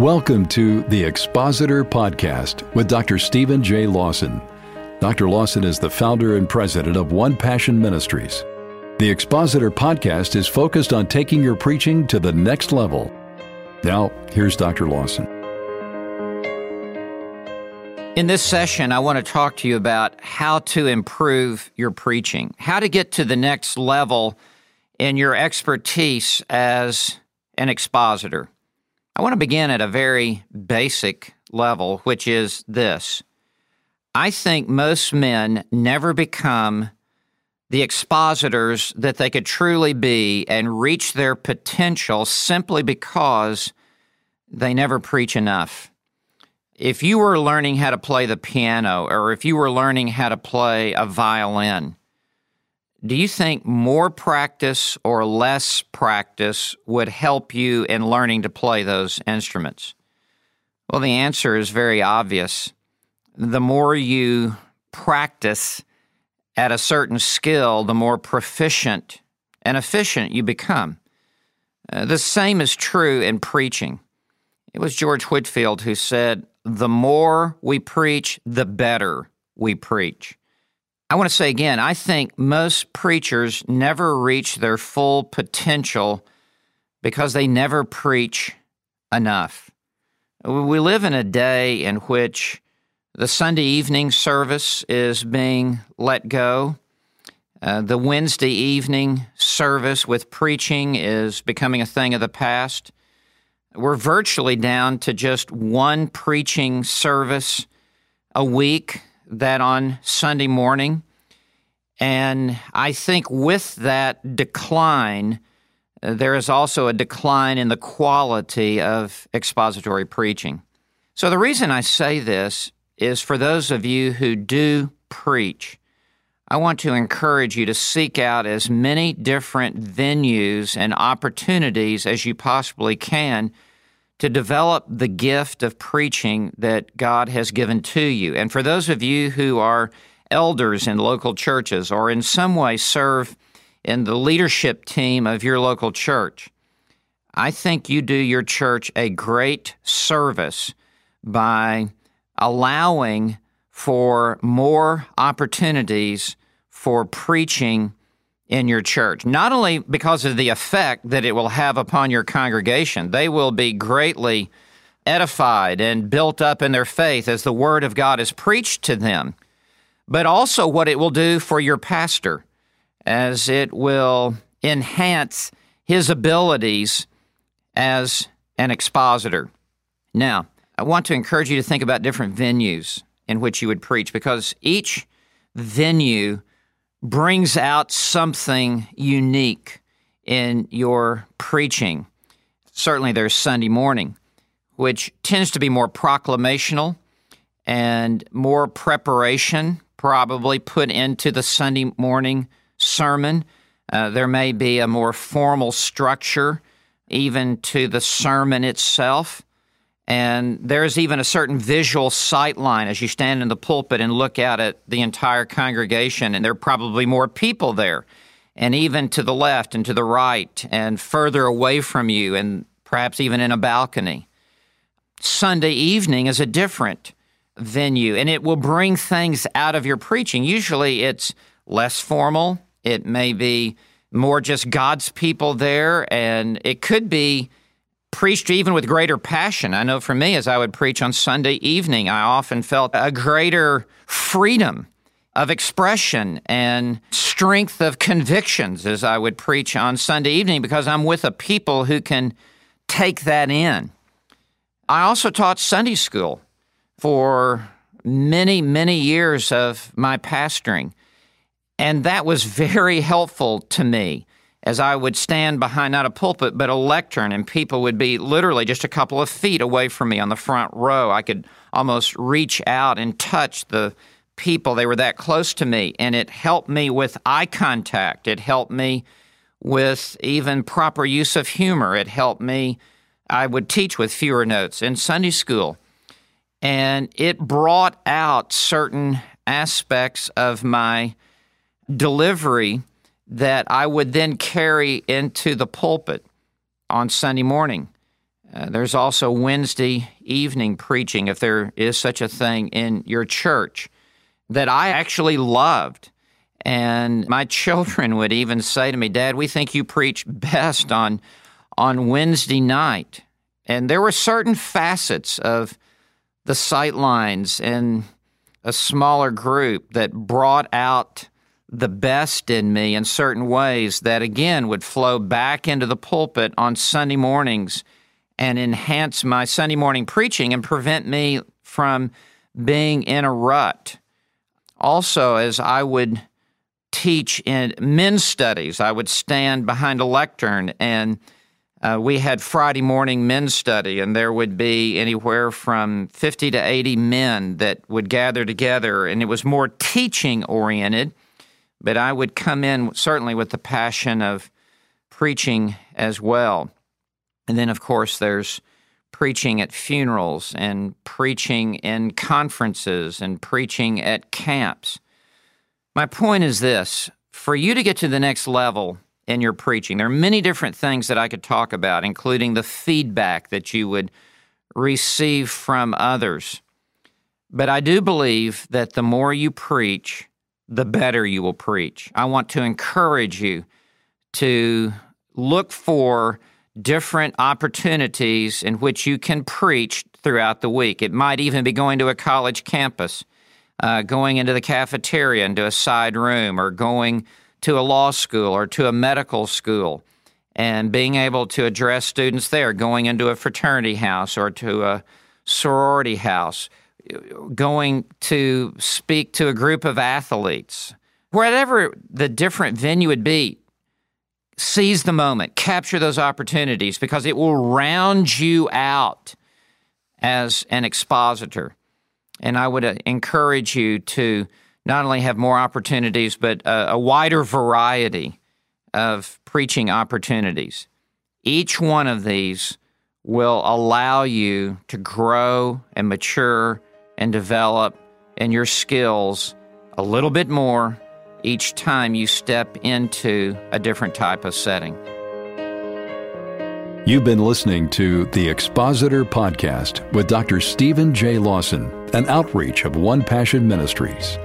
Welcome to the Expositor Podcast with Dr. Stephen J. Lawson. Dr. Lawson is the founder and president of One Passion Ministries. The Expositor Podcast is focused on taking your preaching to the next level. Now, here's Dr. Lawson. In this session, I want to talk to you about how to improve your preaching, how to get to the next level in your expertise as an expositor. I want to begin at a very basic level, which is this. I think most men never become the expositors that they could truly be and reach their potential simply because they never preach enough. If you were learning how to play the piano or if you were learning how to play a violin, do you think more practice or less practice would help you in learning to play those instruments? Well, the answer is very obvious. The more you practice at a certain skill, the more proficient and efficient you become. Uh, the same is true in preaching. It was George Whitefield who said, The more we preach, the better we preach. I want to say again, I think most preachers never reach their full potential because they never preach enough. We live in a day in which the Sunday evening service is being let go. Uh, the Wednesday evening service with preaching is becoming a thing of the past. We're virtually down to just one preaching service a week that on Sunday morning. And I think with that decline, uh, there is also a decline in the quality of expository preaching. So the reason I say this is for those of you who do preach, I want to encourage you to seek out as many different venues and opportunities as you possibly can to develop the gift of preaching that God has given to you. And for those of you who are elders in local churches or in some way serve in the leadership team of your local church, I think you do your church a great service by allowing for more opportunities for preaching in your church, not only because of the effect that it will have upon your congregation, they will be greatly edified and built up in their faith as the Word of God is preached to them, but also what it will do for your pastor as it will enhance his abilities as an expositor. Now, I want to encourage you to think about different venues in which you would preach because each venue brings out something unique in your preaching. Certainly, there's Sunday morning, which tends to be more proclamational and more preparation, probably put into the Sunday morning sermon. Uh, there may be a more formal structure, even to the sermon itself. And there's even a certain visual sight line as you stand in the pulpit and look out at the entire congregation, and there are probably more people there. And even to the left and to the right, and further away from you, and perhaps even in a balcony. Sunday evening is a different venue, and it will bring things out of your preaching. Usually it's less formal, it may be more just God's people there, and it could be preached even with greater passion. I know for me, as I would preach on Sunday evening, I often felt a greater freedom of expression and strength of convictions as I would preach on Sunday evening because I'm with a people who can take that in. I also taught Sunday school for many, many years of my pastoring, and that was very helpful to me as I would stand behind not a pulpit but a lectern, and people would be literally just a couple of feet away from me on the front row. I could almost reach out and touch the people. They were that close to me, and it helped me with eye contact. It helped me with even proper use of humor. It helped me. I would teach with fewer notes in Sunday school, and it brought out certain aspects of my delivery that I would then carry into the pulpit on Sunday morning. Uh, there's also Wednesday evening preaching, if there is such a thing in your church, that I actually loved. And my children would even say to me, Dad, we think you preach best on, on Wednesday night. And there were certain facets of the sight lines and a smaller group that brought out the best in me in certain ways that again would flow back into the pulpit on Sunday mornings and enhance my Sunday morning preaching and prevent me from being in a rut. Also, as I would teach in men's studies, I would stand behind a lectern and uh, we had Friday morning men's study, and there would be anywhere from 50 to 80 men that would gather together, and it was more teaching oriented. But I would come in certainly with the passion of preaching as well. And then, of course, there's preaching at funerals and preaching in conferences and preaching at camps. My point is this for you to get to the next level, in your preaching. There are many different things that I could talk about, including the feedback that you would receive from others. But I do believe that the more you preach, the better you will preach. I want to encourage you to look for different opportunities in which you can preach throughout the week. It might even be going to a college campus, uh, going into the cafeteria, into a side room, or going to a law school or to a medical school and being able to address students there, going into a fraternity house or to a sorority house, going to speak to a group of athletes, whatever the different venue would be, seize the moment, capture those opportunities because it will round you out as an expositor. And I would uh, encourage you to not only have more opportunities, but a, a wider variety of preaching opportunities. Each one of these will allow you to grow and mature and develop in your skills a little bit more each time you step into a different type of setting. You've been listening to the Expositor Podcast with Dr. Stephen J. Lawson, an outreach of One Passion Ministries.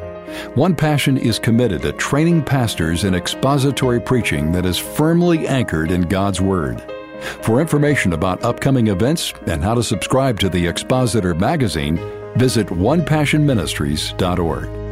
One Passion is committed to training pastors in expository preaching that is firmly anchored in God's Word. For information about upcoming events and how to subscribe to the Expositor magazine, visit onepassionministries.org.